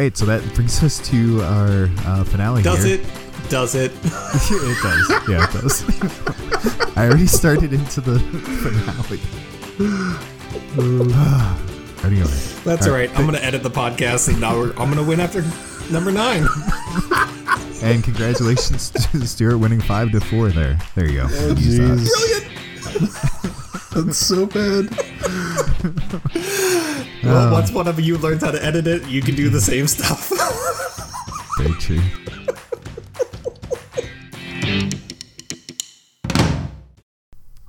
All right, so that brings us to our uh, finale. Does here. it? Does it? it does. Yeah, it does. I already started into the finale. anyway, That's all right. I'm gonna edit the podcast, and now we're, I'm gonna win after number nine. and congratulations to Stuart winning five to four. There, there you go. Use that. Brilliant. That's so bad. Well, once one of you learns how to edit it, you can do the same stuff. Very true.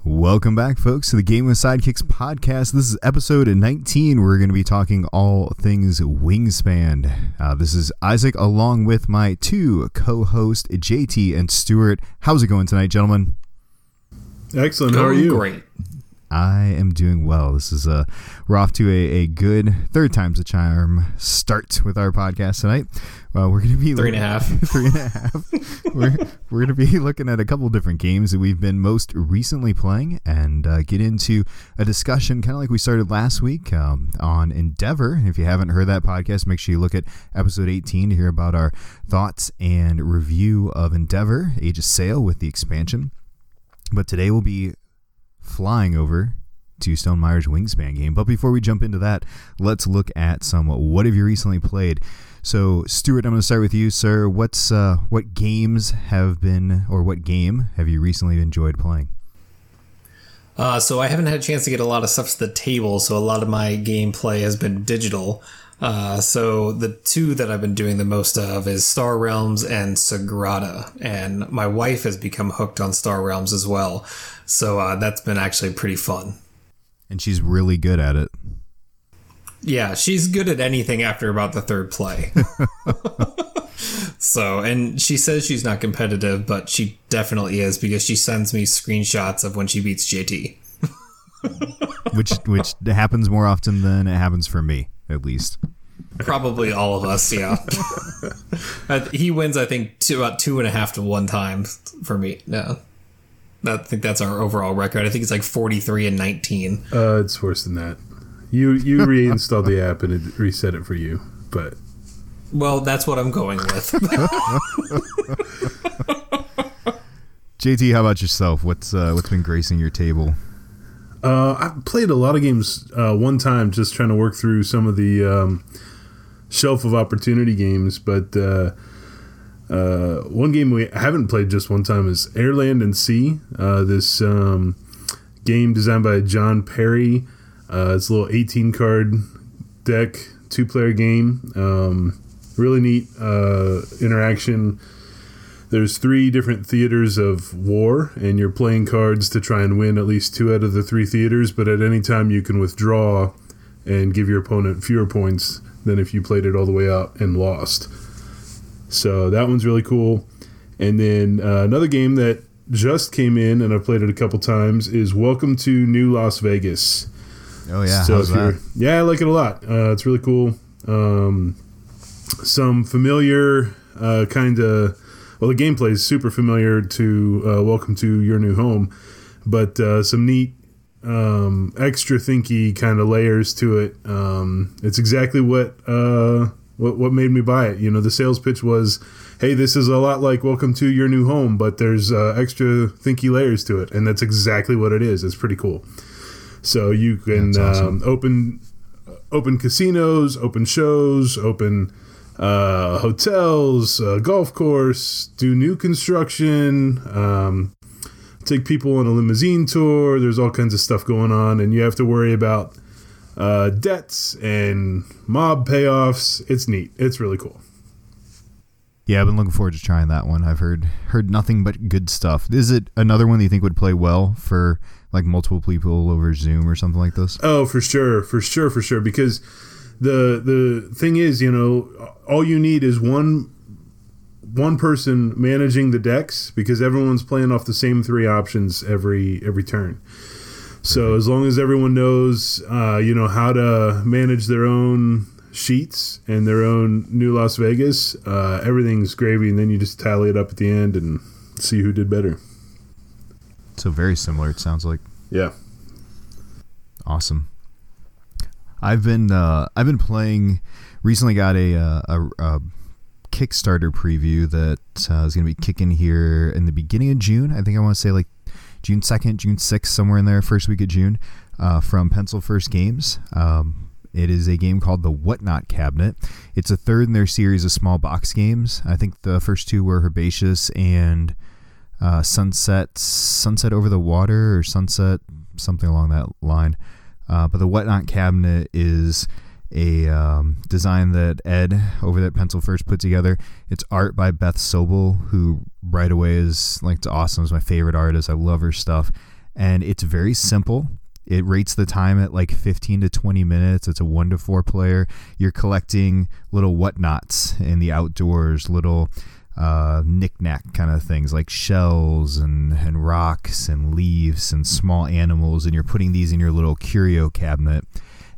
Welcome back, folks, to the Game of Sidekicks podcast. This is episode 19. We're going to be talking all things Wingspan. Uh, this is Isaac, along with my two co hosts, JT and Stuart. How's it going tonight, gentlemen? Excellent. How are you? Great. I am doing well. This is a we're off to a, a good third time's a charm start with our podcast tonight. Uh, we're going to be Three and a half. three and a half. we're we're going to be looking at a couple different games that we've been most recently playing and uh, get into a discussion kind of like we started last week um, on Endeavor. If you haven't heard that podcast, make sure you look at episode 18 to hear about our thoughts and review of Endeavor Age of Sail with the expansion. But today we'll be flying over to Stonemaier's Wingspan game. But before we jump into that, let's look at some what have you recently played. So, Stuart, I'm going to start with you, sir. What's uh, what games have been, or what game have you recently enjoyed playing? Uh, so I haven't had a chance to get a lot of stuff to the table, so a lot of my gameplay has been digital. Uh, so the two that I've been doing the most of is Star Realms and Sagrada, and my wife has become hooked on Star Realms as well. So uh, that's been actually pretty fun. And she's really good at it. Yeah, she's good at anything after about the third play. so, and she says she's not competitive, but she definitely is because she sends me screenshots of when she beats JT. which which happens more often than it happens for me, at least. Probably all of us, yeah. He wins, I think, two, about two and a half to one time for me. No, I think that's our overall record. I think it's like forty-three and nineteen. Uh, it's worse than that. You you reinstalled the app and it reset it for you, but Well, that's what I'm going with. JT, how about yourself? What's uh, what's been gracing your table? Uh, I've played a lot of games uh, one time, just trying to work through some of the um, shelf of opportunity games. But uh, uh, one game we haven't played just one time is Air Land and Sea. Uh, this um, game designed by Jon Perry. Uh, it's a little 18 card deck, two player game. Um, really neat interaction. There's three different theaters of war, and you're playing cards to try and win at least two out of the three theaters. But at any time, you can withdraw and give your opponent fewer points than if you played it all the way out and lost. So that one's really cool. And then uh, another game that just came in, and I've played it a couple times, is Welcome to New Las Vegas. Oh yeah, So how's if that? Yeah, I like it a lot. Uh, it's really cool. Um, some familiar uh, kind of. Well, the gameplay is super familiar to uh, Welcome to Your New Home, but uh, some neat, um, extra thinky kind of layers to it. Um, it's exactly what uh, what what made me buy it. You know, the sales pitch was, "Hey, this is a lot like Welcome to Your New Home, but there's uh, extra thinky layers to it," and that's exactly what it is. It's pretty cool. So you can awesome. um, open open casinos, open shows, open uh, hotels, uh, golf course, do new construction, um, take people on a limousine tour. There's all kinds of stuff going on, and you have to worry about uh, debts and mob payoffs. It's neat. It's really cool. Yeah, I've been looking forward to trying that one. I've heard heard nothing but good stuff. Is it another one that you think would play well for like multiple people over Zoom or something like this? Oh, for sure, for sure, for sure. Because the the thing is, you know, all you need is one one person managing the decks because everyone's playing off the same three options every every turn. So as long as everyone knows, uh, you know, how to manage their own sheets and their own new Las Vegas, uh, everything's gravy, and then you just tally it up at the end and see who did better. So very similar. It sounds like Yeah. awesome. I've been uh, I've been playing. Recently, got a uh, a, a Kickstarter preview that uh, is going to be kicking here in the beginning of June. I think I want to say like June second, June sixth, somewhere in there, first week of June, uh, from Pencil First Games. Um, it is a game called the Whatnot Cabinet. It's a third in their series of small box games. I think the first two were Herbaceous and uh, Sunset, Sunset Over the Water, or Sunset, something along that line. Uh, but the Whatnot Cabinet is a um, design that Ed over at Pencil First put together. It's art by Beth Sobel, who right away is like awesome. Is my favorite artist. I love her stuff, and it's very simple. It rates the time at like 15 to 20 minutes. It's a one to four player. You're collecting little whatnots in the outdoors, little uh, knickknack kind of things like shells and, and rocks and leaves and small animals, and you're putting these in your little curio cabinet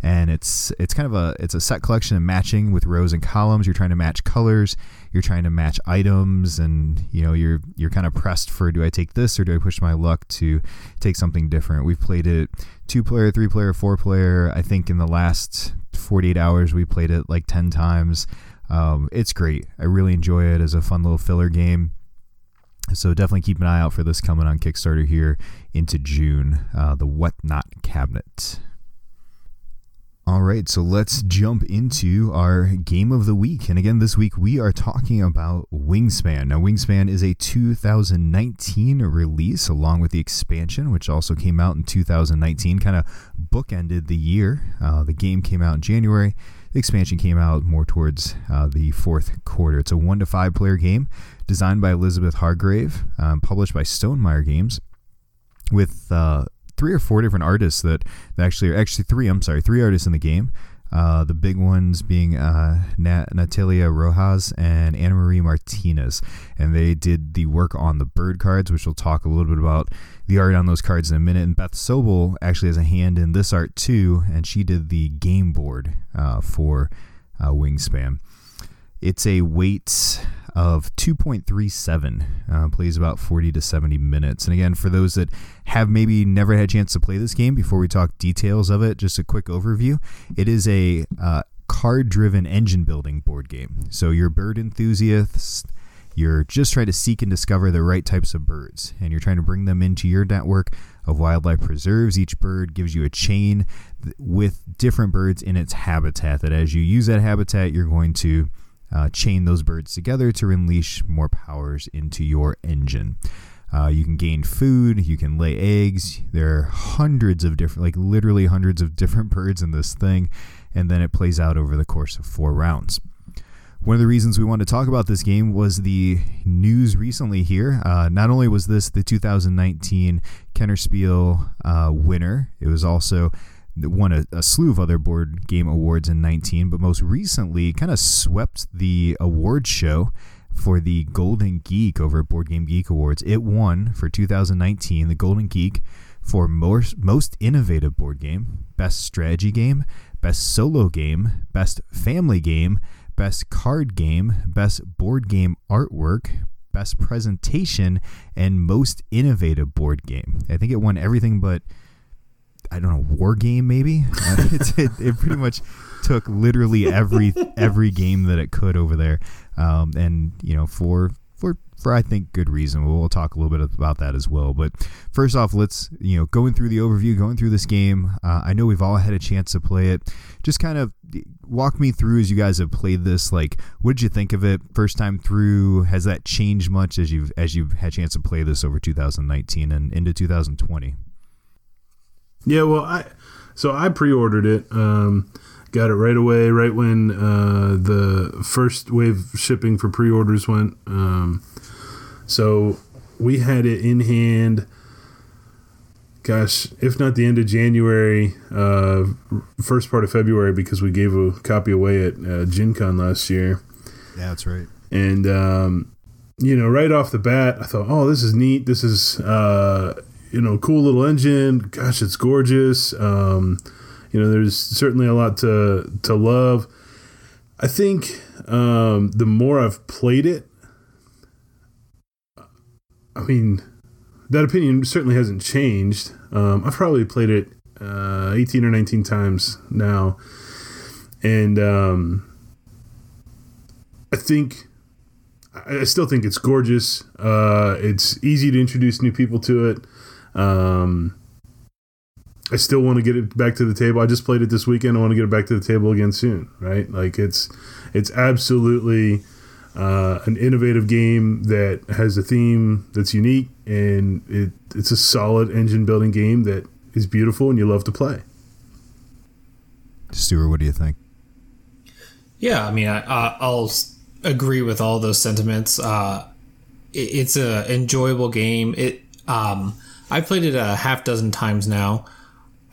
and it's it's kind of a it's a set collection of matching with rows and columns. You're trying to match colors, you're trying to match items, and you know you're you're kind of pressed for do I take this or do I push my luck to take something different. We've played it two player, three player, four player. I think in the last 48 hours we played it like 10 times. Um, it's great. I really enjoy it as a fun little filler game. So definitely keep an eye out for this coming on Kickstarter here into June. Uh, the Whatnot Cabinet. All right, so let's jump into our game of the week. And again, this week we are talking about Wingspan. Now, Wingspan is a 2019 release along with the expansion, which also came out in 2019, kind of bookended the year. Uh, the game came out in January, the expansion came out more towards uh, the fourth quarter. It's a one to five player game designed by Elizabeth Hargrave, um, published by Stonemaier Games with uh, three or four different artists that, that actually are actually three. I'm sorry, three artists in the game. Uh, the big ones being uh, Nat- Natalia Rojas and Anna Marie Martinez. And they did the work on the bird cards, which we'll talk a little bit about the art on those cards in a minute. And Beth Sobel actually has a hand in this art too, and she did the game board uh, for uh, Wingspan. It's a weight of 2.37. Uh, plays about 40 to 70 minutes. And again, for those that have maybe never had a chance to play this game, before we talk details of it, just a quick overview. It is a uh, card driven engine building board game. So you're bird enthusiasts. You're just trying to seek and discover the right types of birds, and you're trying to bring them into your network of wildlife preserves. Each bird gives you a chain with different birds in its habitat. That as you use that habitat, you're going to uh, chain those birds together to unleash more powers into your engine. Uh, you can gain food, you can lay eggs. There are hundreds of different, like literally hundreds of different birds in this thing, and then it plays out over the course of four rounds. One of the reasons we wanted to talk about this game was the news recently here. Uh, not only was this the 2019 Kennerspiel uh, winner, it was also won a, a, slew of other board game awards in 19, but most recently kind of swept the award show for the Golden Geek over at Board Game Geek Awards. It won for 2019 the Golden Geek for most, most innovative board game, best strategy game, best solo game, best family game, best card game, best board game artwork, best presentation, and most innovative board game. I think it won everything but I don't know war game maybe. Uh, it, it, pretty much took literally every every game that it could over there, um, and you know for for for I think good reason. We'll, talk a little bit about that as well. But first off, let's you know going through the overview, going through this game. Uh, I know we've all had a chance to play it. Just kind of walk me through as you guys have played this. Like, what did you think of it first time through? Has that changed much as you've as you've had a chance to play this over 2019 and into 2020? Yeah, well, I so I pre-ordered it. Um, got it right away, right when uh, the first wave shipping for pre-orders went. Um, so we had it in hand. Gosh, if not the end of January, uh, first part of February, because we gave a copy away at uh, Gen Con last year. Yeah, that's right. And um, you know, right off the bat, I thought, "Oh, this is neat. This is uh, you know, cool little engine. Gosh, it's gorgeous. Um, you know, there's certainly a lot to to love. I think um, the more I've played it, I mean, that opinion certainly hasn't changed. Um, I've probably played it uh, 18 or 19 times now. And um, I think, I still think it's gorgeous. Uh, it's easy to introduce new people to it. Um, I still want to get it back to the table. I just played it this weekend. I want to get it back to the table again soon, right? Like it's it's absolutely uh, an innovative game that has a theme that's unique, and it it's a solid engine building game that is beautiful and you love to play. Stuart, what do you think? Yeah, I mean, I, will agree with all those sentiments. Uh, it, it's a enjoyable game. It um, I played it a half dozen times now.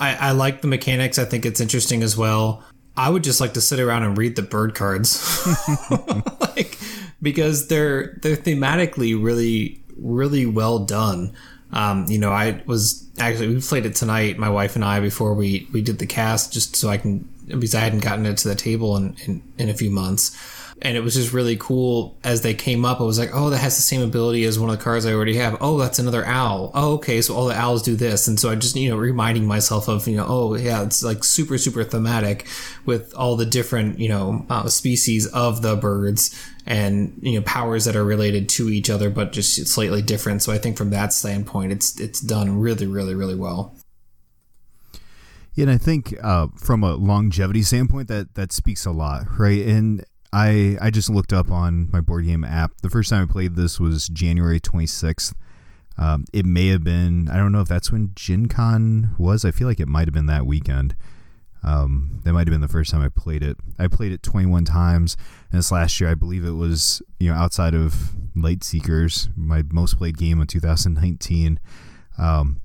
I, I like the mechanics. I think it's interesting as well. I would just like to sit around and read the bird cards, like because they're they're thematically really really well done. Um, you know, I was actually we played it tonight, my wife and I, before we we did the cast, just so I can because I hadn't gotten it to the table in in, in a few months and it was just really cool as they came up. I was like, oh, that has the same ability as one of the cards I already have. Oh, that's another owl. Oh, okay, so all the owls do this, and so I just you know reminding myself of you know oh yeah, it's like super super thematic with all the different you know uh, species of the birds and you know powers that are related to each other but just slightly different. So I think from that standpoint, it's it's done really really really well. Yeah, and I think uh, from a longevity standpoint, that that speaks a lot, right? And I I just looked up on my board game app. The first time I played this was January 26th. Um, it may have been I don't know if that's when Gen Con was. I feel like it might have been that weekend. Um, that might have been the first time I played it. I played it 21 times, and this last year I believe it was you know outside of Lightseekers, my most played game in 2019. Um,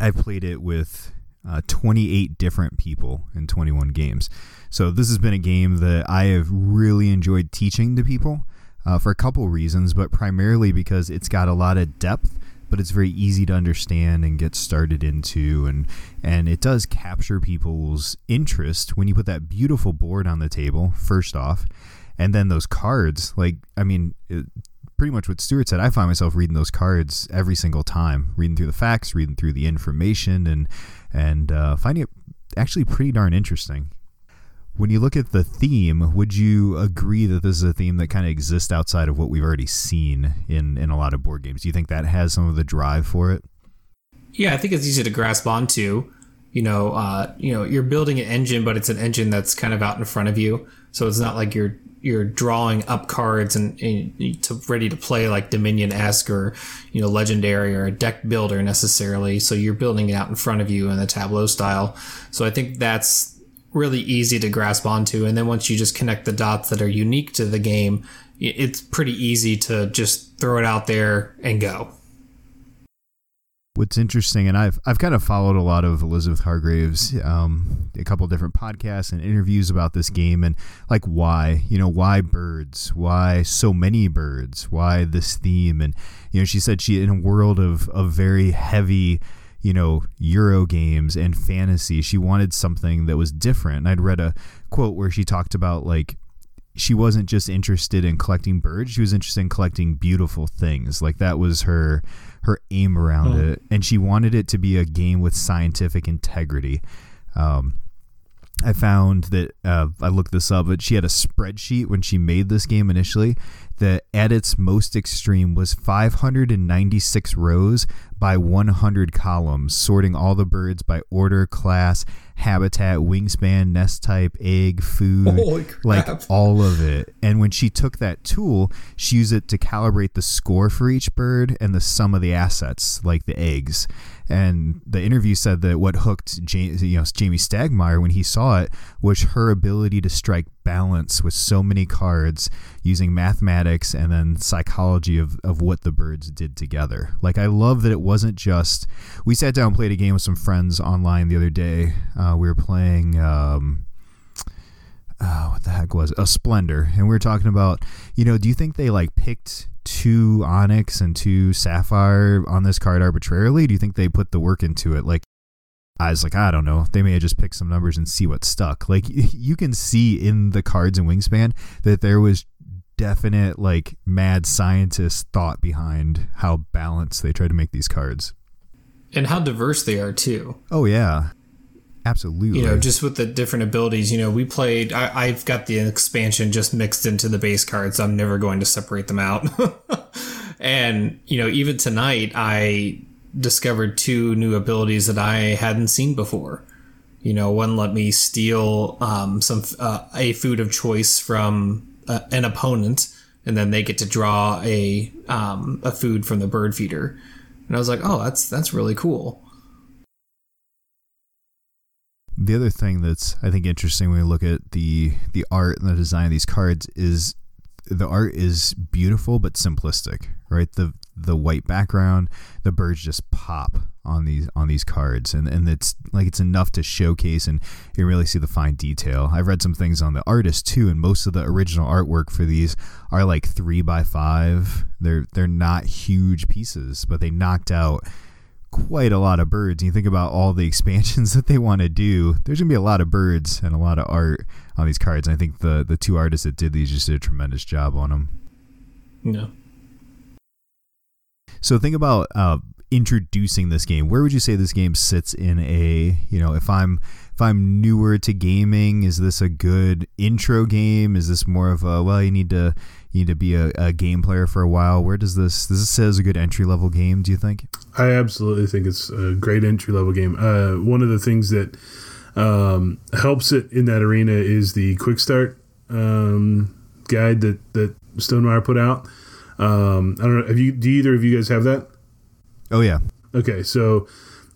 I played it with uh, 28 different people in 21 games. So this has been a game that I have really enjoyed teaching to people uh, for a couple reasons, but primarily because it's got a lot of depth, but it's very easy to understand and get started into, and and it does capture people's interest when you put that beautiful board on the table. First off, and then those cards, like I mean. It, pretty much what Stuart said. I find myself reading those cards every single time, reading through the facts, reading through the information, and and uh, finding it actually pretty darn interesting. When you look at the theme, would you agree that this is a theme that kind of exists outside of what we've already seen in, in a lot of board games? Do you think that has some of the drive for it? Yeah, I think it's easy to grasp onto. You know, uh, you know, you're building an engine, but it's an engine that's kind of out in front of you. So it's not like you're you're drawing up cards and, and to ready to play like Dominion esque or you know legendary or a deck builder necessarily. So you're building it out in front of you in the tableau style. So I think that's really easy to grasp onto. And then once you just connect the dots that are unique to the game, it's pretty easy to just throw it out there and go. What's interesting, and I've I've kind of followed a lot of Elizabeth Hargrave's, um, a couple different podcasts and interviews about this game, and like why, you know, why birds, why so many birds, why this theme, and you know, she said she in a world of of very heavy you know, Euro games and fantasy. She wanted something that was different. And I'd read a quote where she talked about like she wasn't just interested in collecting birds, she was interested in collecting beautiful things. Like that was her her aim around oh. it. And she wanted it to be a game with scientific integrity. Um, I found that uh, I looked this up, but she had a spreadsheet when she made this game initially that at its most extreme was 596 rows by 100 columns, sorting all the birds by order, class, habitat, wingspan, nest type, egg, food, like all of it. And when she took that tool, she used it to calibrate the score for each bird and the sum of the assets, like the eggs. And the interview said that what hooked Jamey, you know, Jamey Stegmaier when he saw it was her ability to strike balance with so many cards using mathematics and then psychology of, of what the birds did together. Like, I love that it wasn't just. We sat down and played a game with some friends online the other day. Uh, we were playing. Um, uh, what the heck was it? a splendor and we were talking about you know do you think they like picked two onyx and two sapphire on this card arbitrarily do you think they put the work into it like I was like, I don't know. They may have just picked some numbers and see what stuck. Like you can see in the cards and wingspan that there was definite like mad scientist thought behind how balanced they tried to make these cards. And how diverse they are too. Oh yeah. Absolutely. You know, just with the different abilities, you know, we played, I, I've got the expansion just mixed into the base cards. I'm never going to separate them out. and, you know, even tonight, I discovered two new abilities that I hadn't seen before. You know, one let me steal um, some uh, a food of choice from uh, an opponent, and then they get to draw a um, a food from the bird feeder. And I was like, oh, that's that's really cool. The other thing that's I think interesting when we look at the the art and the design of these cards is the art is beautiful but simplistic, right? The the white background, the birds just pop on these on these cards, and and it's like it's enough to showcase and you really see the fine detail. I've read some things on the artist too, and most of the original artwork for these are like three by five. They're they're not huge pieces, but they knocked out quite a lot of birds. And you think about all the expansions that they want to do, there's gonna be a lot of birds and a lot of art on these cards. And I think the the two artists that did these just did a tremendous job on them. Yeah. So think about uh, introducing this game. Where would you say this game sits in a you know if I'm if I'm newer to gaming, is this a good intro game? Is this more of a well you need to you need to be a, a game player for a while? Where does this does this say as a good entry level game? Do you think? I absolutely think it's a great entry level game. Uh, one of the things that um, helps it in that arena is the quick start um, guide that that Stonemaier put out. Um, I don't know. Have you? Do either of you guys have that? Oh yeah. Okay, so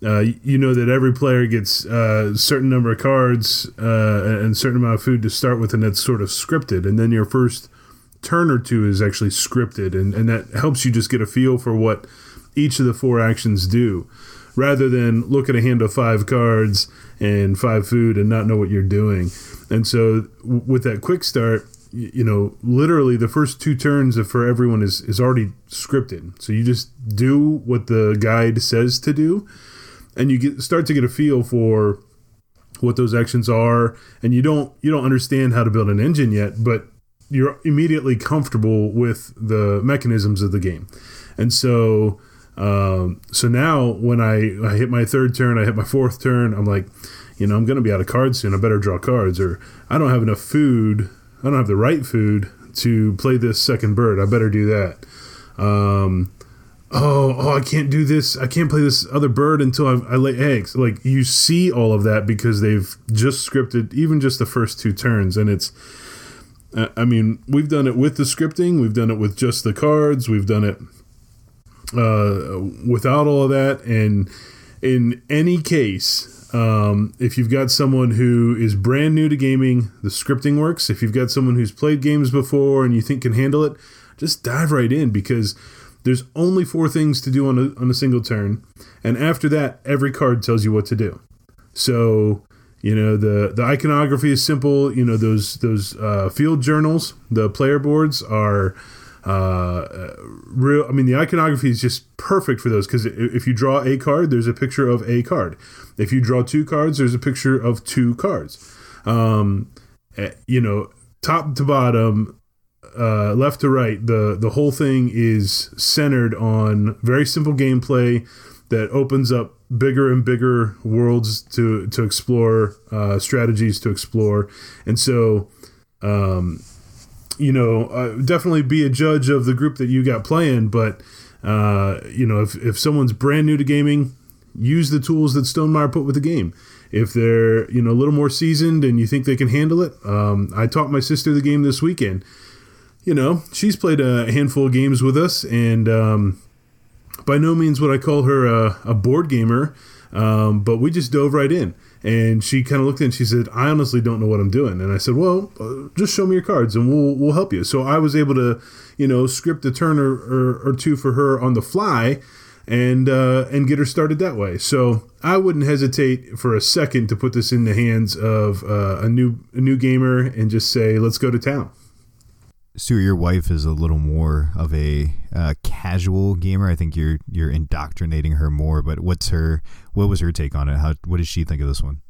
uh, you know that every player gets a uh, certain number of cards uh, and a certain amount of food to start with, and that's sort of scripted. And then your first turn or two is actually scripted, and, and that helps you just get a feel for what each of the four actions do, rather than look at a hand of five cards and five food and not know what you're doing. And so with that quick start, you know, literally the first two turns for everyone is, is already scripted. So you just do what the guide says to do, and you get start to get a feel for what those actions are. And you don't you don't understand how to build an engine yet, but you're immediately comfortable with the mechanisms of the game. And so um, so now when I, I hit my third turn, I hit my fourth turn, I'm like, you know, I'm going to be out of cards soon. I better draw cards, or I don't have enough food I don't have the right food to play this second bird. I better do that. Um, oh, oh, I can't do this. I can't play this other bird until I, I lay eggs. Like you see all of that because they've just scripted even just the first two turns, and it's. I mean, we've done it with the scripting. We've done it with just the cards. We've done it uh, without all of that. And in any case, um, if you've got someone who is brand new to gaming, the scripting works. If you've got someone who's played games before and you think can handle it, just dive right in because there's only four things to do on a, on a single turn. And after that, every card tells you what to do. So, you know, the, the iconography is simple. You know, those, those uh, field journals, the player boards are uh, real. I mean, the iconography is just perfect for those because if you draw a card, there's a picture of a card. If you draw two cards, there's a picture of two cards. Um, eh, you know, top to bottom, uh, left to right, the the whole thing is centered on very simple gameplay that opens up bigger and bigger worlds to to explore, uh, strategies to explore, and so. Um, you know, uh, definitely be a judge of the group that you got playing. But uh, you know, if if someone's brand new to gaming, use the tools that Stonemaier put with the game. If they're you know a little more seasoned and you think they can handle it, um, I taught my sister the game this weekend. You know, she's played a handful of games with us, and um, by no means would I call her a, a board gamer. Um, but we just dove right in. And she kind of looked and she said, "I honestly don't know what I'm doing." And I said, "Well, uh, just show me your cards, and we'll we'll help you." So I was able to, you know, script a turn or, or, or two for her on the fly, and uh, and get her started that way. So I wouldn't hesitate for a second to put this in the hands of uh, a new a new gamer and just say, "Let's go to town." Stuart, your wife is a little more of a uh, casual gamer. I think you're you're indoctrinating her more. But what's her what was her take on it? How what does she think of this one?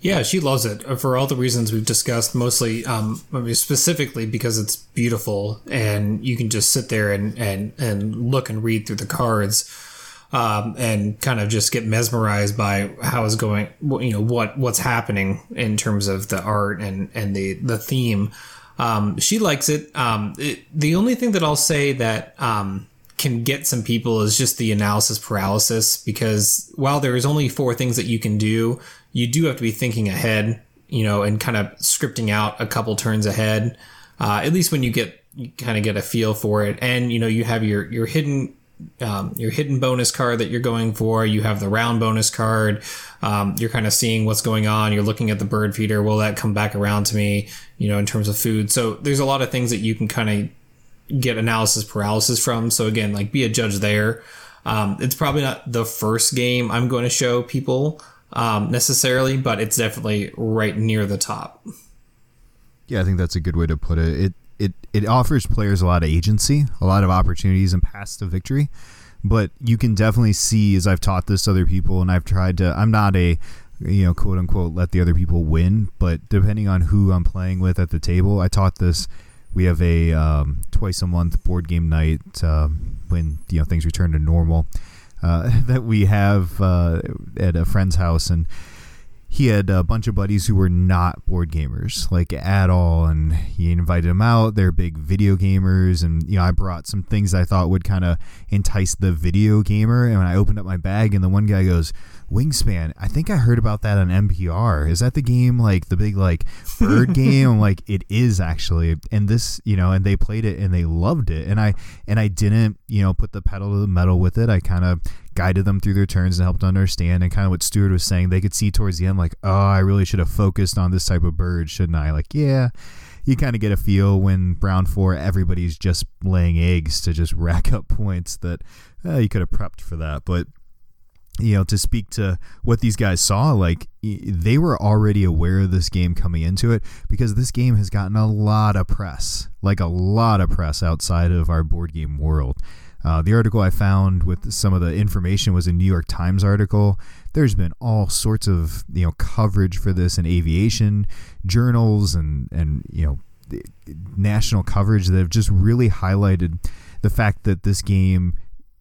Yeah, she loves it uh, for all the reasons we've discussed. Mostly, um, I mean, specifically because it's beautiful and you can just sit there and and and look and read through the cards. um, and kind of just get mesmerized by how is going, you know, what what's happening in terms of the art and and the the theme. Um, she likes it. Um, it. The only thing that I'll say that um, can get some people is just the analysis paralysis because while there is only four things that you can do, you do have to be thinking ahead, you know, and kind of scripting out a couple turns ahead. Uh, at least when you get you kind of get a feel for it, and you know you have your your hidden um, your hidden bonus card that you're going for. You have the round bonus card. Um, you're kind of seeing what's going on. You're looking at the bird feeder. Will that come back around to me? You know, in terms of food. So there's a lot of things that you can kind of get analysis paralysis from. So again, like be a judge there. Um, it's probably not the first game I'm going to show people um, necessarily, but it's definitely right near the top. Yeah, I think that's a good way to put it. It it it offers players a lot of agency, a lot of opportunities and paths to victory. But you can definitely see, as I've taught this to other people, and I've tried to. I'm not a you know quote unquote let the other people win, but depending on who I'm playing with at the table, I taught this. We have a um, twice a month board game night um, when you know things return to normal. Uh, that we have uh, at a friend's house, and he had a bunch of buddies who were not board gamers like at all and he invited them out. They're big video gamers and you know i brought some things i thought would kind of entice the video gamer and when i opened up my bag and the one guy goes wingspan. I think i heard about that on npr is that the game like the big like bird game? I'm like it is actually. And this you know and they played it and they loved it. And i and i didn't you know put the pedal to the metal with it. I kind of guided them through their turns and helped understand. And kind of what Stuart was saying. They could see towards the end, like, oh, I really should have focused on this type of bird, shouldn't I? Like, yeah, you kind of get a feel when Brown 4, everybody's just laying eggs to just rack up points that uh, you could have prepped for that. But, you know, to speak to what these guys saw, like, they were already aware of this game coming into it because this game has gotten a lot of press, like a lot of press outside of our board game world. Uh, the article I found with some of the information was a New York Times article. There's been all sorts of you know coverage for this in aviation journals and and you know national coverage that have just really highlighted the fact that this game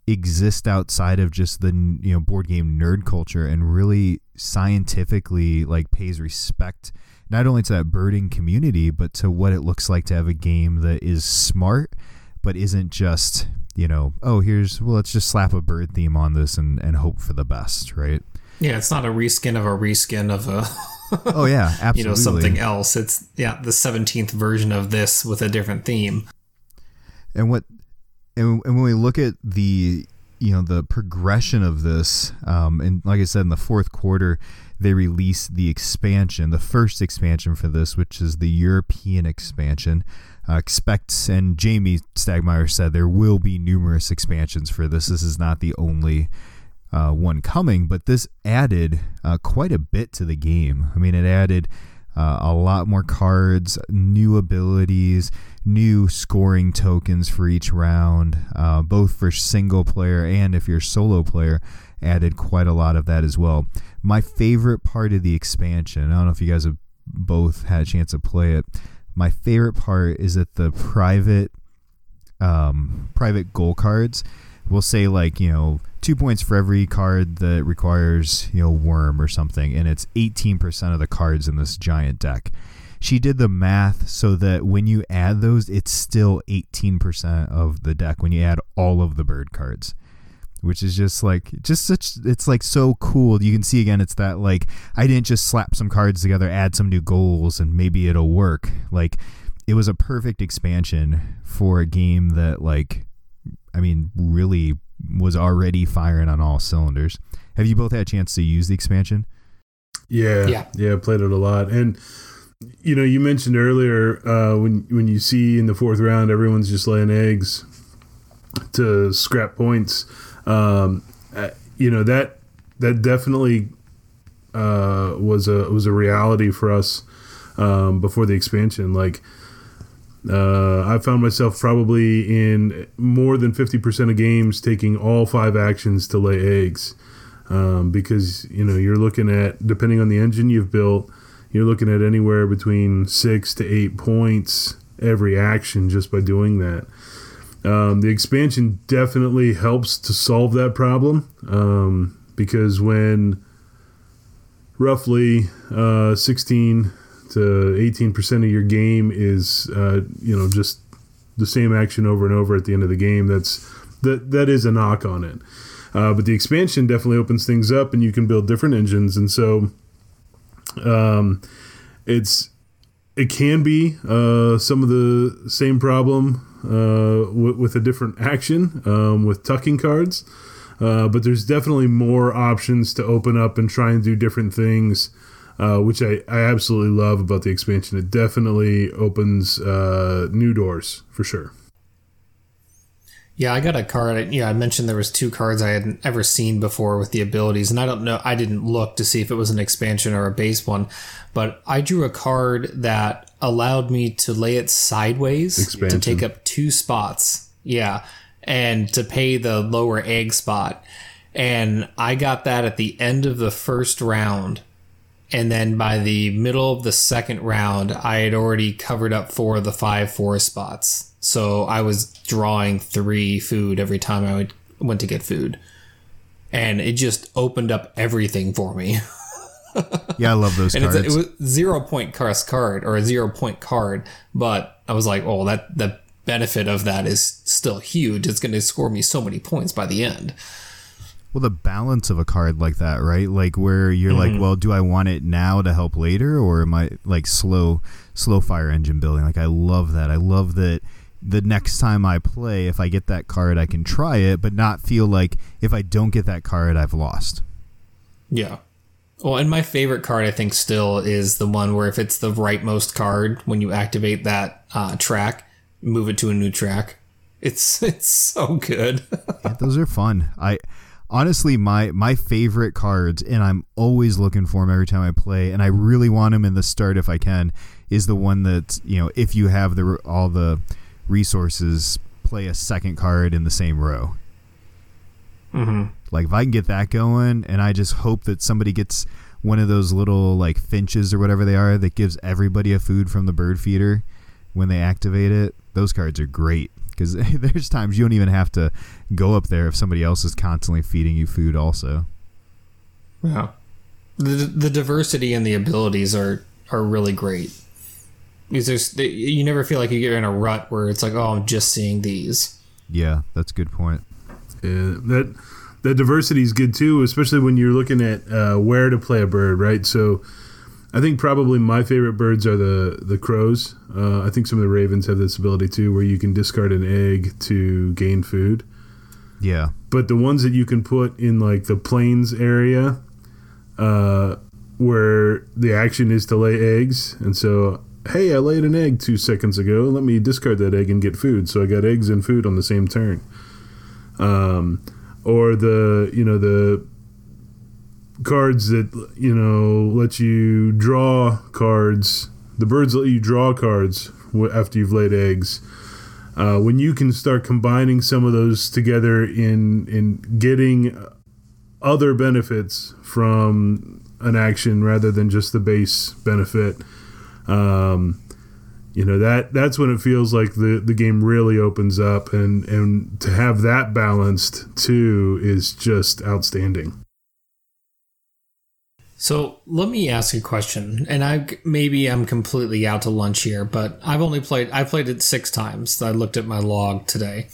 exists outside of just the you know board game nerd culture and really scientifically like pays respect not only to that birding community but to what it looks like to have a game that is smart but isn't just you know, oh, here's well, let's just slap a bird theme on this and and hope for the best, right? Yeah, it's not a reskin of a reskin of a. oh yeah, absolutely. You know something else. It's yeah the seventeenth version of this with a different theme. And what, and, and when we look at the you know the progression of this, um, and like I said in the fourth quarter, they released the expansion, the first expansion for this, which is the European expansion. Uh, expect, and Jamey Stegmaier said there will be numerous expansions for this. This is not the only uh, one coming, but this added uh, quite a bit to the game. I mean, it added uh, a lot more cards, new abilities, new scoring tokens for each round, uh, both for single player and if you're solo player, added quite a lot of that as well. My favorite part of the expansion, I don't know if you guys have both had a chance to play it my favorite part is that the private um, private goal cards will say like you know two points for every card that requires you know worm or something, and it's eighteen percent of the cards in this giant deck. She did the math so that when you add those, it's still eighteen percent of the deck when you add all of the bird cards which is just like just such it's like so cool you can see again it's that like i didn't just slap some cards together add some new goals and maybe it'll work like it was a perfect expansion for a game that like i mean really was already firing on all cylinders. Have you both had a chance to use the expansion? Yeah yeah. yeah played it a lot. And you know you mentioned earlier uh, when when you see in the fourth round everyone's just laying eggs to scrap points. Um, uh, you know that that definitely uh, was a was a reality for us um, before the expansion. Like uh, I found myself probably in more than fifty percent of games taking all five actions to lay eggs, um, because you know you're looking at depending on the engine you've built, you're looking at anywhere between six to eight points every action just by doing that. Um, the expansion definitely helps to solve that problem um, because when roughly uh, 16 to 18 percent of your game is uh, you know just the same action over and over at the end of the game, that's that that is a knock on it. Uh, but the expansion definitely opens things up, and you can build different engines, and so um, it's it can be uh, some of the same problem uh, w- with a different action um, with tucking cards. Uh, but there's definitely more options to open up and try and do different things, uh, which I, I absolutely love about the expansion. It definitely opens uh, new doors for sure. Yeah, I got a card. Yeah, I mentioned there was two cards I hadn't ever seen before with the abilities, and I don't know. I didn't look to see if it was an expansion or a base one, but I drew a card that allowed me to lay it sideways Expansion. to take up two spots. Yeah, and to pay the lower egg spot, and I got that at the end of the first round. And then by the middle of the second round, I had already covered up four of the five four spots. So I was drawing three food every time I would, went to get food. And it just opened up everything for me. Yeah, I love those And cards. it's, it was zero point cost card or a zero point card, but I was like, oh, that the benefit of that is still huge. It's going to score me so many points by the end. Well, the balance of a card like that, right? Like where you're like, well, do I want it now to help later, or am I like slow, slow fire engine building? Like I love that. I love that. The next time I play, if I get that card, I can try it, but not feel like if I don't get that card, I've lost. Yeah. Well, and my favorite card, I think, still is the one where if it's the rightmost card, when you activate that uh, track, move it to a new track. It's it's so good. Yeah, those are fun. I honestly my my favorite cards, and I'm always looking for them every time I play, and I really want them in the start if I can. Is the one that you know if you have the all the resources, play a second card in the same row. mm-hmm. Like if I can get that going, and I just hope that somebody gets one of those little like finches or whatever they are that gives everybody a food from the bird feeder when they activate it. Those cards are great because there's times you don't even have to go up there if somebody else is constantly feeding you food. Also, Yeah. The the diversity and the abilities are are really great. Because there's you never feel like you get in a rut where it's like, oh, I'm just seeing these. yeah, that's a good point. Yeah, that that diversity is good too, especially when you're looking at uh, where to play a bird, right? So, I think probably my favorite birds are the the crows. Uh, I think some of the ravens have this ability too, where you can discard an egg to gain food. Yeah, But the ones that you can put in like the plains area, uh, where the action is to lay eggs, and so hey, I laid an egg two seconds ago. Let me discard that egg and get food. So I got eggs and food on the same turn. Um, or the you know the cards that you know let you draw cards. The birds let you draw cards after you've laid eggs. Uh, when you can start combining some of those together in in getting other benefits from an action rather than just the base benefit, um, you know that that's when it feels like the the game really opens up, and and to have that balanced too is just outstanding. So let me ask a question, and I maybe I'm completely out to lunch here, but I've only played I played it six times. I looked at my log today.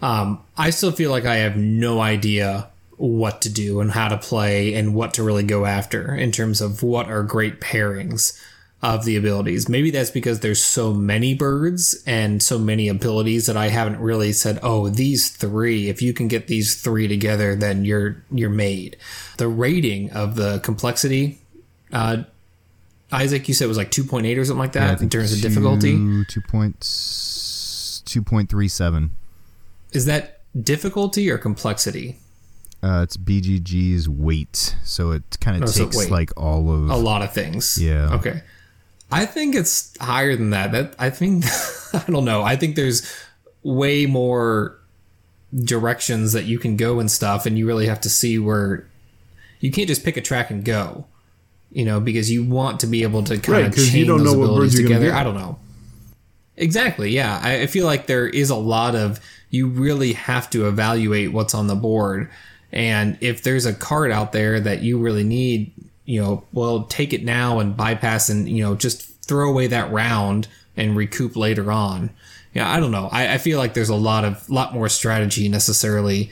Um, I still feel like I have no idea what to do and how to play and what to really go after in terms of what are great pairings of the abilities. Maybe that's because there's so many birds and so many abilities that I haven't really said, "Oh, these 3, if you can get these 3 together, then you're you're made." The rating of the complexity uh Isaac, you said it was like 2.8 or something like Yeah, that in think terms of difficulty. two two point two point three seven. Is that difficulty or complexity? Uh, it's BGG's weight, so it kind Oh, of so takes weight. like all of A lot of things. Yeah. Okay. I think it's higher than that. That I think I don't know. I think there's way more directions that you can go and stuff and you really have to see where you can't just pick a track and go. You know, because you want to be able to kind Right, of chain you don't those know abilities together. I don't know. Exactly. Yeah. I, I feel like there is a lot of you really have to evaluate what's on the board. And if there's a card out there that you really need, you know, well, take it now and bypass and, you know, just throw away that round and recoup later on. Yeah, I don't know. I, I feel like there's a lot of lot more strategy necessarily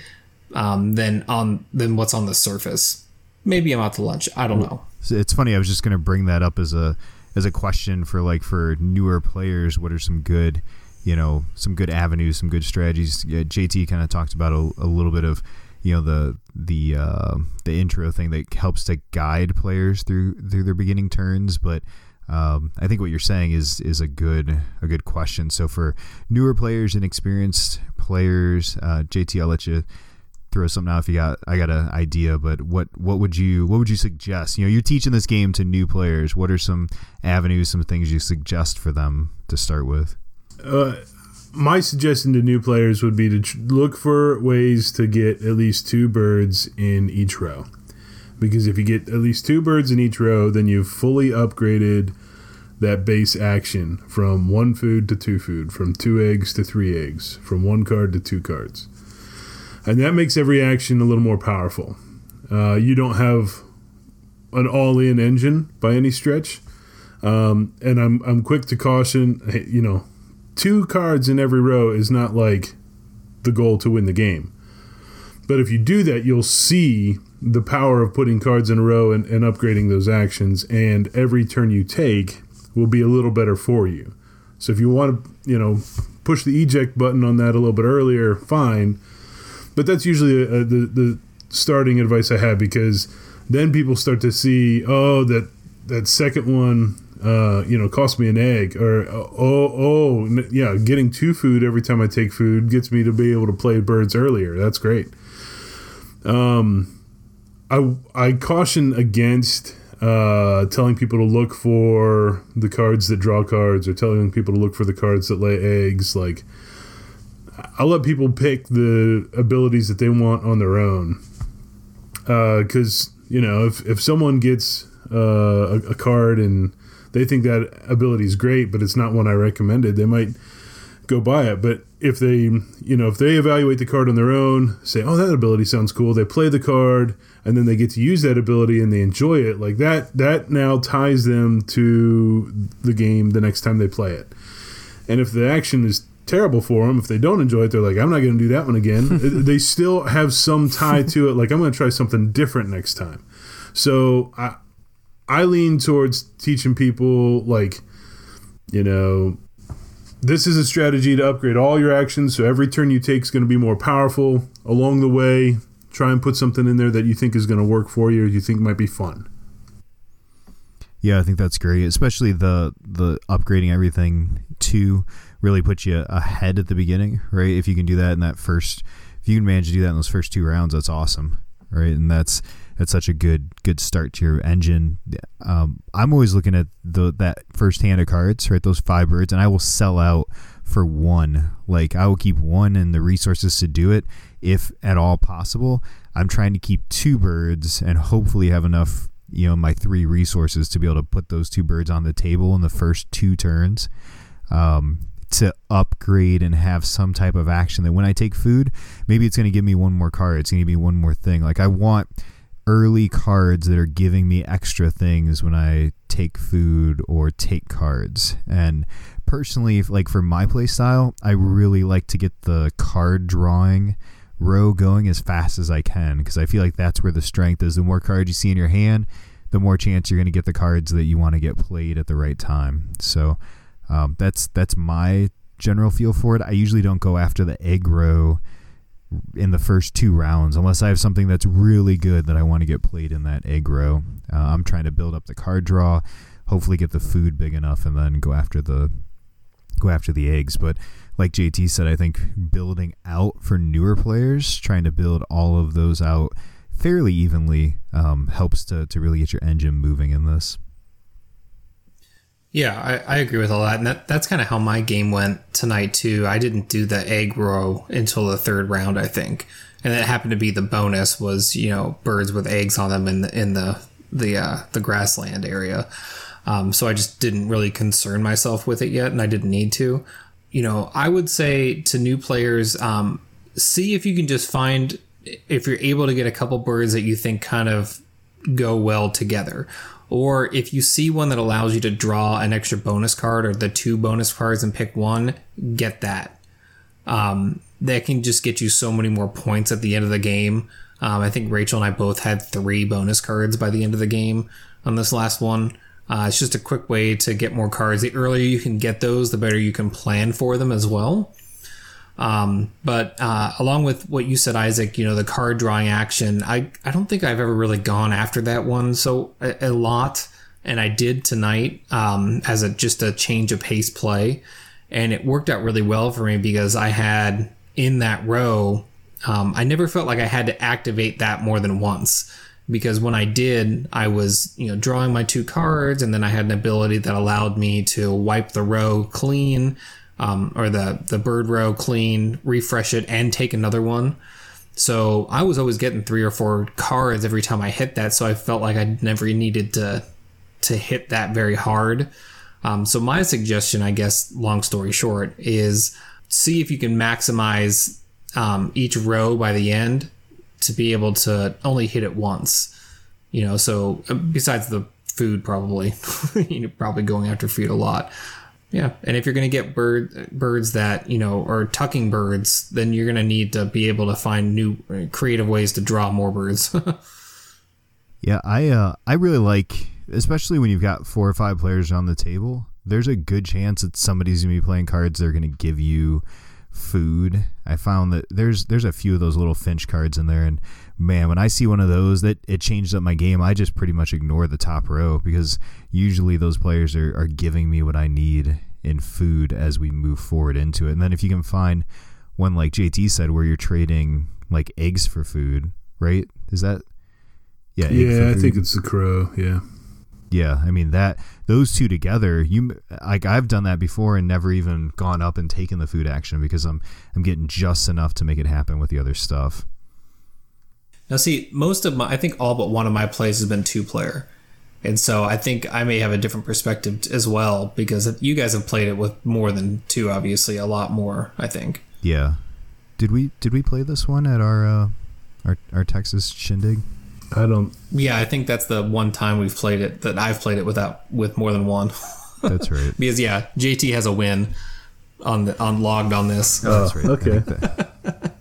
um, than on than what's on the surface. Maybe I'm out to lunch. I don't know. It's funny. I was just going to bring that up as a as a question for like for newer players. What are some good, you know, some good avenues, some good strategies? Yeah, JT kind of talked about a, a, little bit of, you know, the the uh, the intro thing that helps to guide players through through their beginning turns, but. Um, I think what you're saying is is a good a good question. So for newer players and experienced players, uh, JT, I'll let you throw something out if you got I got an idea, but what what would you what would you suggest? You know, you're teaching this game to new players. What are some avenues, some things you suggest for them to start with? Uh, my suggestion to new players would be to tr- look for ways to get at least two birds in each row. Because if you get at least two birds in each row, then you've fully upgraded that base action from one food to two food, from two eggs to three eggs, from one card to two cards and that makes every action a little more powerful. Uh, you don't have an all-in engine by any stretch, um, and I'm I'm quick to caution. You know, two cards in every row is not like the goal to win the game. But if you do that, you'll see the power of putting cards in a row and, and upgrading those actions, and every turn you take will be a little better for you. So if you want to, you know, push the eject button on that a little bit earlier, fine but that's usually a, a, the the starting advice I have because then people start to see oh that that second one uh, you know cost me an egg or oh oh yeah getting two food every time I take food gets me to be able to play birds earlier. That's great. Um I I caution against uh, telling people to look for the cards that draw cards or telling people to look for the cards that lay eggs. Like I'll let people pick the abilities that they want on their own. Because uh, you know, if if someone gets uh, a, a, card and they think that ability is great, but it's not one I recommended, they might go buy it. But if they, you know, if they evaluate the card on their own, say, "Oh, that ability sounds cool," they play the card, and then they get to use that ability and they enjoy it. Like that, that now ties them to the game the next time they play it. And if the action is terrible for them. If they don't enjoy it, they're like, I'm not going to do that one again. they still have some tie to it. Like, I'm going to try something different next time. So I, I lean towards teaching people, like, you know, this is a strategy to upgrade all your actions. So every turn you take is going to be more powerful. Along the way, try and put something in there that you think is going to work for you or you think might be fun. Yeah, I think that's great, especially the the upgrading everything to really put you ahead at the beginning, right? If you can do that in that first, if you can manage to do that in those first two rounds, that's awesome, right? And that's that's such a good good start to your engine. Um, I'm always looking at the that first hand of cards, right? Those five birds, and I will sell out for one. Like I will keep one and the resources to do it, if at all possible. I'm trying to keep two birds and hopefully have enough you know my three resources to be able to put those two birds on the table in the first two turns um, to upgrade and have some type of action that when I take food, maybe it's going to give me one more card. It's going to give me one more thing. Like I want early cards that are giving me extra things when I take food or take cards. And personally, like for my play style, I really like to get the card drawing row going as fast as I can because I feel like that's where the strength is. The more cards you see in your hand, the more chance you're going to get the cards that you want to get played at the right time. So um, that's that's my general feel for it. I usually don't go after the egg row in the first two rounds unless I have something that's really good that I want to get played in that egg row. Uh, I'm trying to build up the card draw, hopefully get the food big enough, and then go after the go after the eggs. But like JT said, I think building out for newer players, trying to build all of those out fairly evenly um, helps to, to really get your engine moving in this. Yeah, I, I agree with all that. And that, that's kind of how my game went tonight, too. I didn't do the egg row until the third round, I think. And it happened to be the bonus was, you know, birds with eggs on them in the, in the, the, uh, the grassland area. Um, so I just didn't really concern myself with it yet, and I didn't need to. you know, I would say to new players, um, see if you can just find if you're able to get a couple birds that you think kind of go well together. Or if you see one that allows you to draw an extra bonus card or the two bonus cards and pick one, get that. Um, that can just get you so many more points at the end of the game. Um, I think Rachel and I both had three bonus cards by the end of the game on this last one. Uh, it's just a quick way to get more cards. The earlier you can get those, the better you can plan for them as well. Um, but uh, along with what you said, Isaac, you know, the card drawing action, I, I don't think I've ever really gone after that one so a, a lot. And I did tonight um, as a just a change of pace play. And it worked out really well for me because I had in that row, um, I never felt like I had to activate that more than once because when I did, I was you know drawing my two cards, and then I had an ability that allowed me to wipe the row clean, um, or the the bird row clean, refresh it, and take another one. So I was always getting three or four cards every time I hit that, so I felt like I never needed to to hit that very hard. Um, so my suggestion, I guess, long story short, is see if you can maximize um, each row by the end to be able to only hit it once. You know, so uh, besides the food, probably you're probably going after food a lot. Yeah, and if you're going to get bird birds that you know are tucking birds, then you're going to need to be able to find new creative ways to draw more birds. yeah, I uh, I really like, especially when you've got four or five players on the table. There's a good chance that somebody's going to be playing cards. They're going to give you food. I found that there's there's a few of those little finch cards in there, and man, when I see one of those, that it changed up my game. I just pretty much ignore the top row because usually those players are, are giving me what I need in food as we move forward into it. And then if you can find one like JT said, where you're trading like eggs for food, right? Is that yeah? Yeah, I think it's the crow. Yeah. Yeah, I mean that those two together, you like I've done that before and never even gone up and taken the food action because I'm I'm getting just enough to make it happen with the other stuff. Now, see, most of my I think all but one of my plays has been two player, and so I think I may have a different perspective as well because you guys have played it with more than two, obviously, a lot more. I think. Yeah. Did we did we play this one at our uh, our our Texas shindig? I don't. Yeah, I think that's the one time we've played it that I've played it without with more than one. That's right. because yeah, JT has a win on the on logged on this. Oh, that's right. Okay.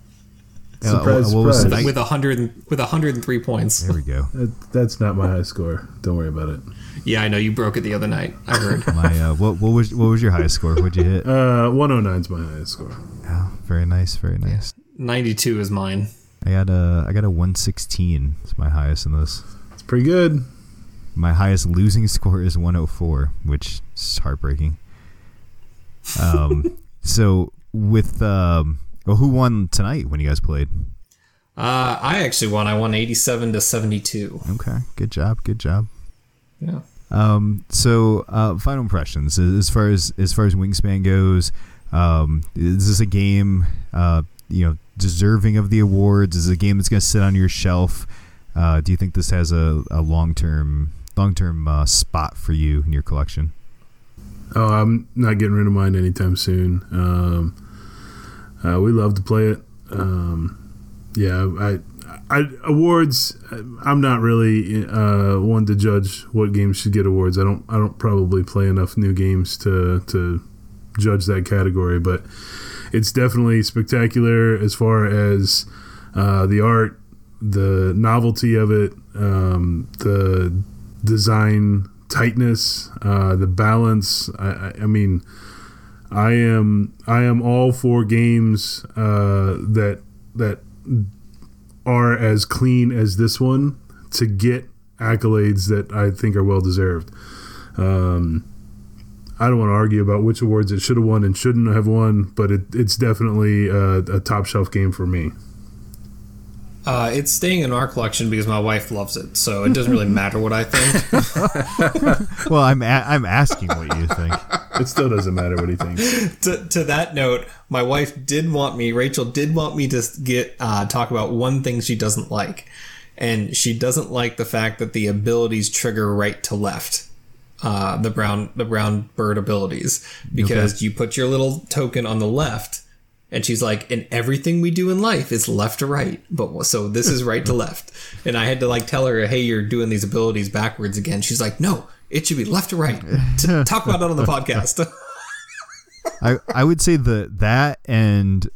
surprise, uh, surprise. With a hundred with hundred and three points. There we go. That, that's not my high score. Don't worry about it. Yeah, I know you broke it the other night. I heard. my uh, what what was what was your highest score? What'd you hit? Uh, one oh nine is my highest score. Oh, very nice, very nice. Ninety two is mine. I got a I got a 116. It's my highest in this. It's pretty good. My highest losing score is 104, which is heartbreaking. Um, so with um, well, who won tonight when you guys played? Uh, I actually won. I won 87 to 72. Okay, good job, good job. Yeah. Um, so uh, final impressions as far as as far as Wingspan goes. Um, is this a game? Uh, you know deserving of the awards? Is it a game that's going to sit on your shelf? Uh, do you think this has a, a long term long term uh, spot for you in your collection? Oh, I'm not getting rid of mine anytime soon. Um, uh, we love to play it. Um, yeah, I, I awards. I'm not really uh, one to judge what games should get awards. I don't. I don't probably play enough new games to to judge that category, but it's definitely spectacular as far as uh, the art, the novelty of it, um, the design tightness, uh, the balance. I, I, mean, I am I am all for games uh, that that are as clean as this one to get accolades that I think are well deserved. Um, I don't want to argue about which awards it should have won and shouldn't have won, but it, it's definitely a, a, top shelf game for me. Uh, it's staying in our collection because my wife loves it, so it doesn't really matter what I think. well, I'm a- I'm asking what you think. It still doesn't matter what he thinks. to, to that note, my wife did want me, Rachel did want me to get uh, talk about one thing she doesn't like, and she doesn't like the fact that the abilities trigger right to left uh, the brown the brown bird abilities because okay. you put your little token on the left, and she's like, "And everything we do in life is left to right, but so this is right to left." And I had to like tell her, "Hey, you're doing these abilities backwards again." She's like, "No, it should be left to right." To talk about that on the podcast. I I would say the that and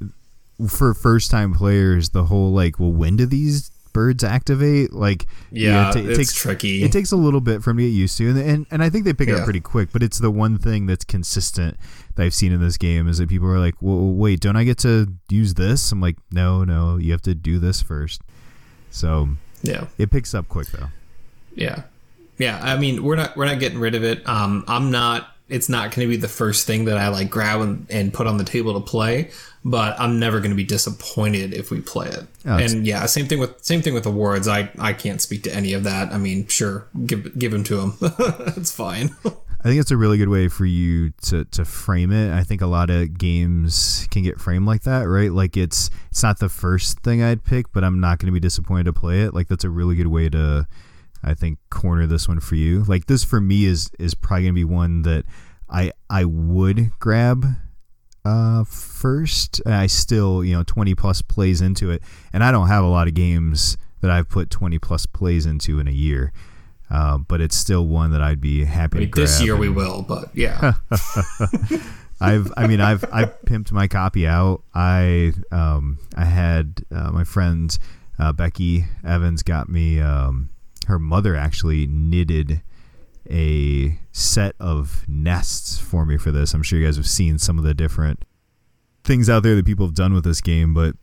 for first time players, the whole like, well, when do these birds activate. Like, yeah, it, t- it takes tricky. It takes a little bit for me to get used to, and and, and I think they pick yeah. it up pretty quick. But it's the one thing that's consistent that I've seen in this game is that people are like, well, wait, don't I get to use this? I'm like, no, no, you have to do this first. So yeah, it picks up quick though. Yeah, yeah. I mean, we're not we're not getting rid of it. Um, I'm not. It's not going to be the first thing that I like grab and, and put on the table to play but I'm never going to be disappointed if we play it. Oh, and yeah, same thing with same thing with awards. I I can't speak to any of that. I mean, sure, give give them to them. it's fine. I think it's a really good way for you to, to frame it. I think a lot of games can get framed like that, right? Like it's it's not the first thing I'd pick, but I'm not going to be disappointed to play it. Like that's a really good way to, I think, corner this one for you. Like this for me is is probably going to be one that I I would grab uh, first. I still, you know, 20 plus plays into it, and I don't have a lot of games that I've put 20 plus plays into in a year. Uh, but it's still one that I'd be happy I mean, to grab. This year we will, but yeah. I've, I mean, I've, I've pimped my copy out. I, um, I had uh, my friend uh, Becky Evans got me. Um, her mother actually knitted a set of nests for me for this. I'm sure you guys have seen some of the different things out there that people have done with this game, but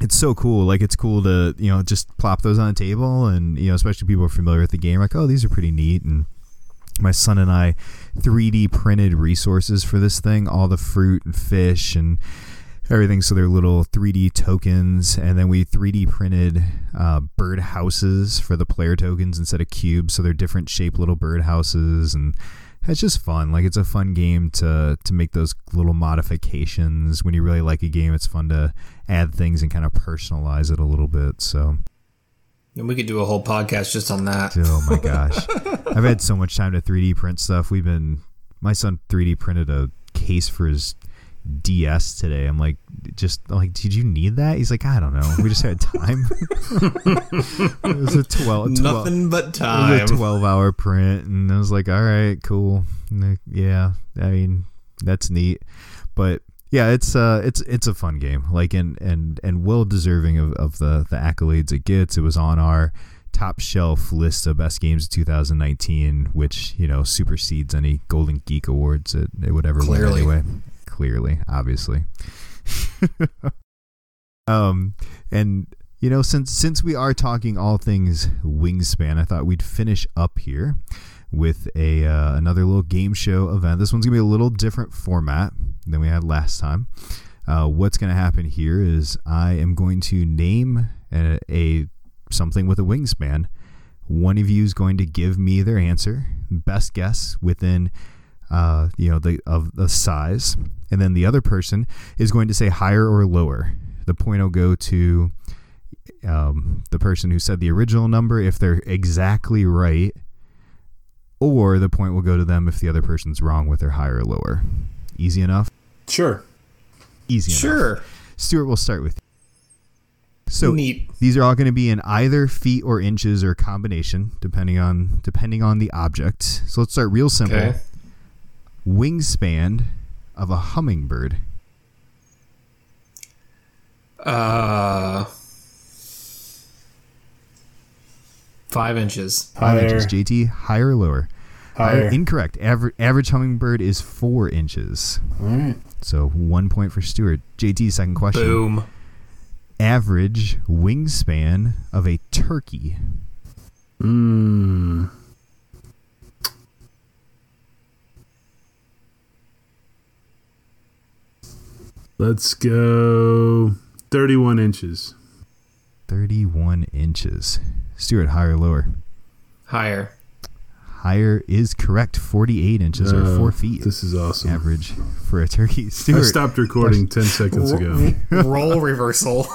it's so cool. Like it's cool to you know just plop those on a table, and you know especially people are familiar with the game, like oh these are pretty neat. And my son and I 3D printed resources for this thing, all the fruit and fish and everything. So they're little 3D tokens, and then we 3D printed uh, bird houses for the player tokens instead of cubes. So they're different shaped little bird houses, and it's just fun. Like it's a fun game to to make those little modifications. When you really like a game, it's fun to add things and kind of personalize it a little bit. So. And we could do a whole podcast just on that. Oh my gosh. I've had so much time to 3D print stuff. We've been my son 3D printed a case for his DS today. I'm like, just like, did you need that? He's like, I don't know. We just had time. it was a 12, 12 nothing but time. It was a 12 hour print, and I was like, all right, cool. Like, yeah, I mean, that's neat, but yeah, it's uh, it's it's a fun game. Like, and and and well deserving of, of the the accolades it gets. It was on our top shelf list of best games of 2019, which you know supersedes any Golden Geek awards it, it would ever Clearly. win anyway clearly, obviously. um, and you know, since since we are talking all things wingspan, I thought we'd finish up here with a uh, another little game show event. This one's gonna be a little different format than we had last time. Uh, what's gonna happen here is I am going to name a, a something with a wingspan. One of you is going to give me their answer, best guess within uh, you know, the of the size, and then the other person is going to say higher or lower. The point will go to um, the person who said the original number if they're exactly right, or the point will go to them if the other person's wrong with their higher or lower. Easy enough. Sure. Easy enough. Sure. Stuart, we'll start with you. So Neat. these are all going to be in either feet or inches or combination, depending on depending on the object. So let's start real simple. Okay wingspan of a hummingbird? Uh, five inches. Five inches. JT, higher or lower? Higher. Uh, incorrect. Aver- average hummingbird is four inches. All right. So one point for Stuart. JT, second question. Boom. Average wingspan of a turkey. Hmm. Let's go 31 inches. 31 inches. Stuart, higher or lower? Higher. Higher is correct. 48 inches or uh, 4 feet. This is awesome. Average for a turkey. Stuart. I stopped recording 10 seconds ago. Role reversal.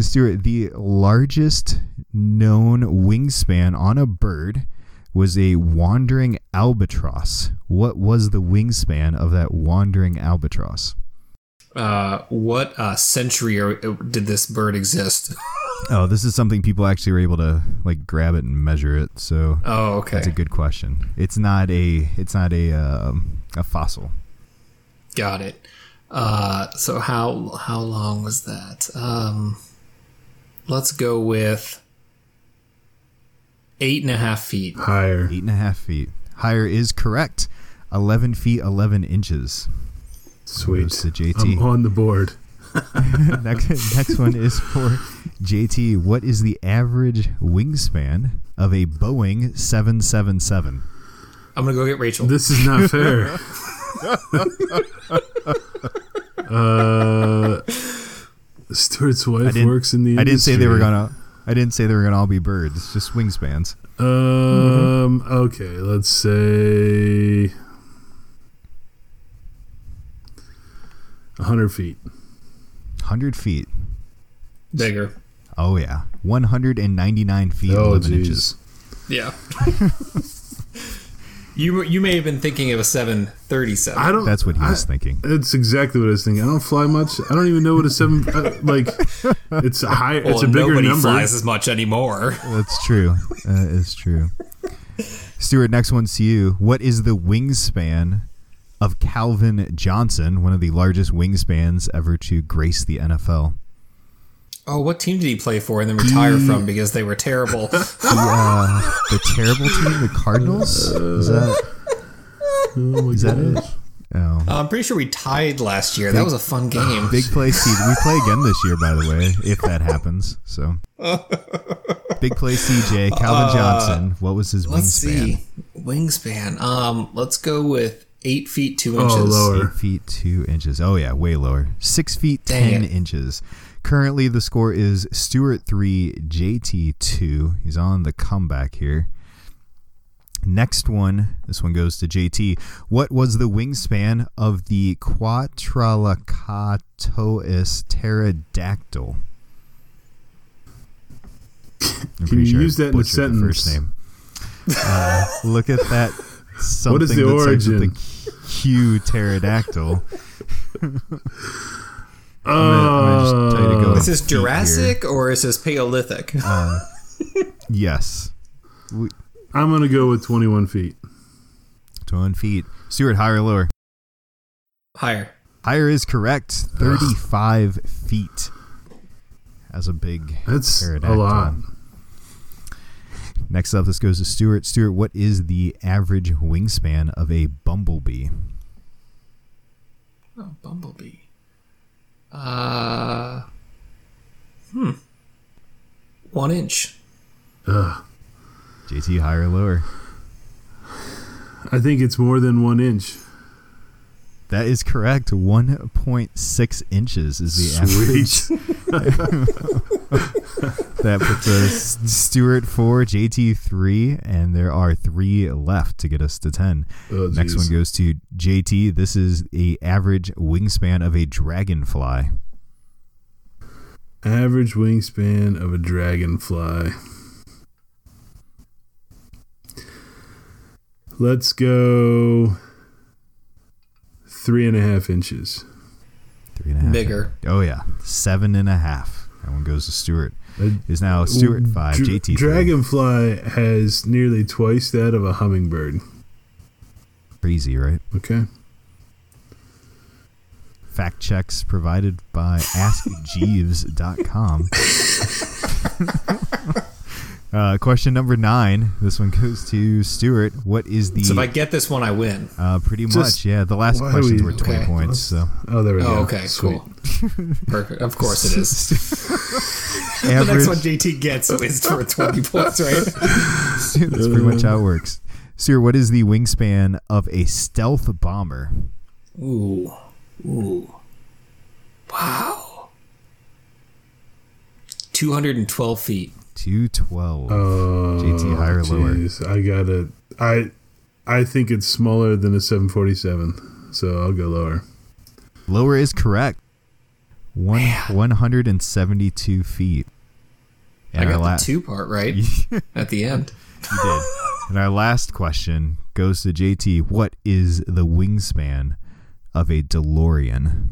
Stuart, the largest known wingspan on a bird was a wandering albatross. What was the wingspan of that wandering albatross? Uh, what uh, century did this bird exist? Oh, this is something people actually were able to like grab it and measure it. So oh, okay. that's a good question. It's not a it's not a um, a fossil. Got it. Uh, so how how long was that? Um, let's go with eight and a half feet. Higher. Eight and a half feet. Higher is correct. Eleven feet eleven inches. Sweet. Goes to JT. I'm on the board. next, next one is for JT. What is the average wingspan of a Boeing 777? I'm gonna go get Rachel. This is not fair. uh, Stuart's wife works in the. I didn't say they were gonna. I didn't say they were gonna all be birds. Just wingspans. Um. Okay. Let's say. hundred feet. Hundred feet. Bigger. Oh yeah, 199 feet Oh, 11 inches. Yeah. you you may have been thinking of a 737. I don't. That's what he I- was thinking. It's exactly what I was thinking. I don't fly much. I don't even know what a seven. Uh, like, it's a high. well, it's a bigger nobody number. flies as much anymore. That's true. That is true. Stuart, next one's to you. What is the wingspan of Calvin Johnson, one of the largest wingspans ever to grace the NFL? Oh, what team did he play for and then retire from because they were terrible? The, uh, the terrible team, the Cardinals. Is that? Oh Is that it? gosh. Oh, I'm pretty sure we tied last year. That was a fun game. big play CJ. We play again this year, by the way, if that happens. So, big play CJ. Calvin Johnson. What was his Uh, Let's wingspan? see. Wingspan. Um, let's go with eight feet two Oh, inches. Oh, lower. Eight feet two inches. Oh yeah, way lower. Six feet Dang ten it. inches. Currently, the score is Stuart three, JT two. He's on the comeback here. Next one, this one goes to JT. What was the wingspan of the Quatralacatois pterodactyl? I'm Can you I use that in a sentence? First name. Uh, look at that. Something What is the that starts with origin? the Q pterodactyl. Uh, gonna just tell you to go Is this feet here. Jurassic or is this Paleolithic? Yes. We, I'm gonna go with 21 feet. 21 feet. Stuart, higher or lower? Higher. Higher is correct. 35 feet. As a big That's a lot. Next up, this goes to Stuart. Stuart, what is the average wingspan of a bumblebee? Oh, Bumblebee. Uh, hmm. One inch. Ugh. JT, higher or lower? I think it's more than one inch. That is correct. 1.6 inches is the average. That puts us Stuart 4, JT 3, and there are three left to get us to 10. Oh, Next one goes to JT. This is the average wingspan of a dragonfly. Average wingspan of a dragonfly. Let's go three and a half inches. Three and a half. Bigger. Oh, yeah. Seven and a half. That one goes to Stuart. Uh, Is now Stuart 5, dra- JT 3. Dragonfly has nearly twice that of a hummingbird. Crazy, right? Okay. Fact checks provided by AskJeeves.com. uh, question number nine. This one goes to Stuart. What is the So if I get this one, I win. Uh, pretty Just- much, yeah. The last why questions we- were 20 Okay. points, so Oh, there we go. Oh, okay, Sweet. cool. Perfect. Of course it is. the next one JT gets is for 20 points, right? That's pretty much how it works. Stuart, what is the wingspan of a stealth bomber? Ooh. Ooh. Wow. 212 feet. 212. Oh, JT, higher or lower? I got it. I I think it's smaller than a 747, so I'll go lower. Lower is correct. One, 172 feet. I got la- the two part right at the end. You did. And our last question goes to JT. What is the wingspan of a DeLorean?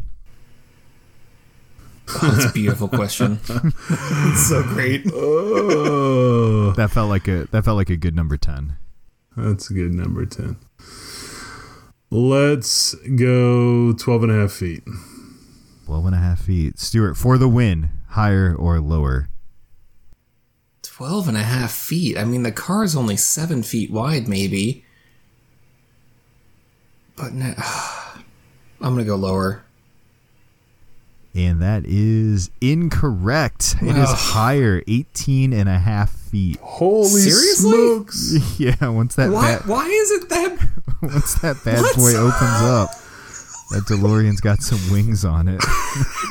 Oh, that's a beautiful question. it's so great. Oh, That felt like a that felt like a good number ten. that's a good number 10. Let's go 12 and a half feet. 12 and a half feet. Stuart, for the win, higher or lower? 12 and a half feet. I mean, the car is only seven feet wide, maybe. But no, I'm going to go lower. And that is incorrect. It is higher, 18 and a half feet. Holy Seriously? smokes. Yeah, once that Why, bad, why is it that? once that bad What? boy opens up, that DeLorean's got some wings on it.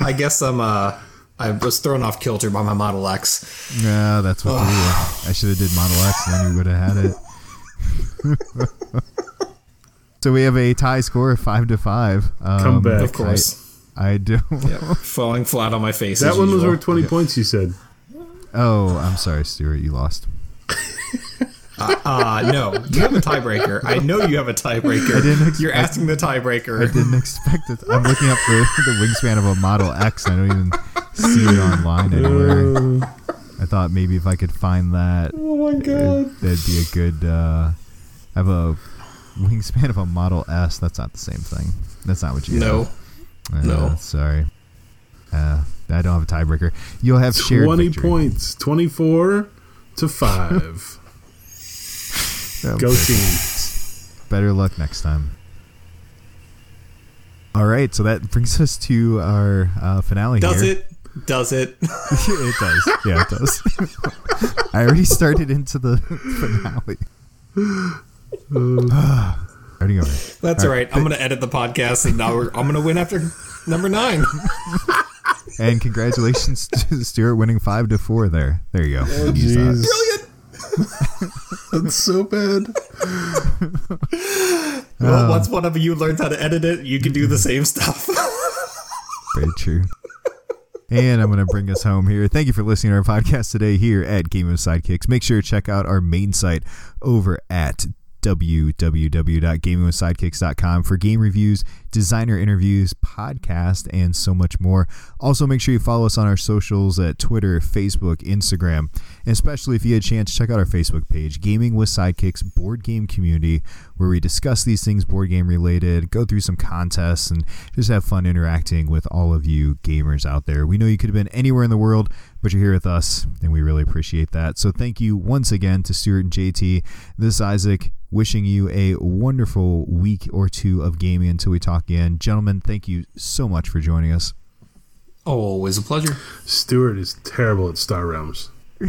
I guess I'm, uh, I was thrown off kilter by my Model X. Yeah, that's what threw you. I should have did Model X, and then you would have had it. so we have a tie score of five to five. Um, Come back. Of course. I do. Yep. Falling flat on my face. That as one was usual. worth 20 points, you said. Oh, I'm sorry, Stuart. You lost. Uh, no, you have a tiebreaker. I know you have a tiebreaker. I didn't expect- You're asking the tiebreaker. I didn't expect it. I'm looking up the, the wingspan of a Model X. I don't even see it online anywhere. Uh, I thought maybe if I could find that, Oh my god. that'd be a good. Uh, I have a wingspan of a Model S. That's not the same thing. That's not what you No. have. Uh, No. Sorry. Uh, I don't have a tiebreaker. You'll have shared 20 victory. points. 24 to 5. Oh, Go team. Better luck next time. All right, so that brings us to our uh, finale Does here. it? Does it? it does. Yeah, it does. I already started into the finale. Starting over. That's all right. I'm going to edit the podcast and now we're, I'm going to win after number nine. And congratulations to Stuart winning five to four there. There you go. Oh, Use that. jeez. Brilliant. That's so bad. Well, uh, once one of you learns how to edit it, you can do the same stuff. Very true. And I'm going to bring us home here. Thank you for listening to our podcast today here at Gaming with Sidekicks. Make sure to check out our main site over at www.gamingwithsidekicks.com for game reviews, designer interviews, podcast, and so much more. Also, make sure you follow us on our socials at Twitter, Facebook, Instagram, and especially if you had a chance, check out our Facebook page, Gaming with Sidekicks Board Game Community, where we discuss these things board game related, go through some contests, and just have fun interacting with all of you gamers out there. We know you could have been anywhere in the world, but you're here with us, and we really appreciate that. So thank you once again to Stuart and JT. This is Isaac, wishing you a wonderful week or two of gaming until we talk again. Gentlemen, thank you so much for joining us. Oh, always a pleasure. Stuart is terrible at Star Realms.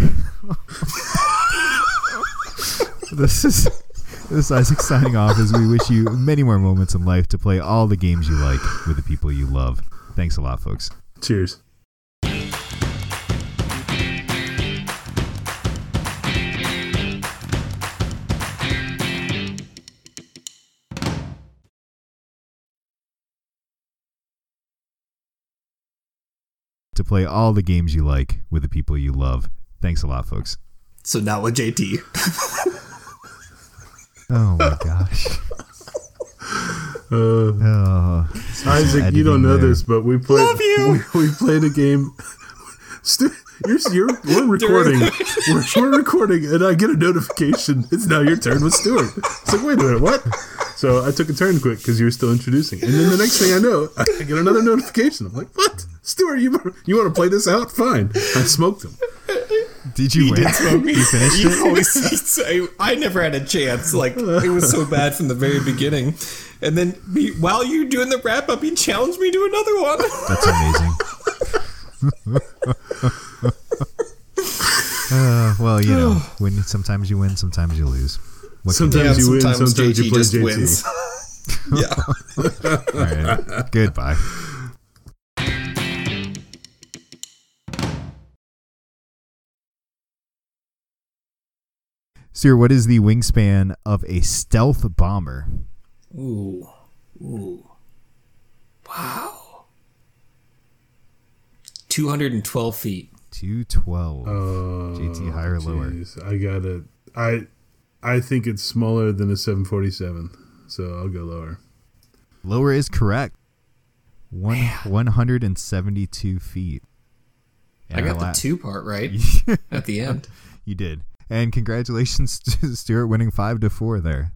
This is this is Isaac signing off as we wish you many more moments in life to play all the games you like with the people you love. Thanks a lot, folks. Cheers. To play all the games you like with the people you love. Thanks a lot, folks. So now with JT. Oh my gosh. Uh, Oh, Isaac, you don't know there. this, but we played. Love you. We, we played a game. Stu, you're, you're, we're recording. We're, we're recording, and I get a notification. It's now your turn with Stuart. It's like, wait a minute, what? So I took a turn quick because you were still introducing, and then the next thing I know, I get another notification. I'm like, what? Stuart, you you want to play this out? Fine. I smoked him. Did you win? you finished You it? always say, I never had a chance. Like it was so bad from the very beginning, and then be, while you were doing the wrap up, he challenged me to another one. That's amazing. uh, well, you know, when sometimes you win, sometimes you lose. What Sometimes you win, sometimes sometimes you JT play just JT. wins. yeah. All right. Goodbye. Sir, what is the wingspan of a stealth bomber? Ooh. Ooh. Wow. 212 feet. 212. Oh, JT, higher or lower? I got it. I I think it's smaller than a 747, so I'll go lower. Lower is correct. One one hundred and seventy two feet. I got our the two part right at the end. You did. And congratulations to Stuart winning five to four there.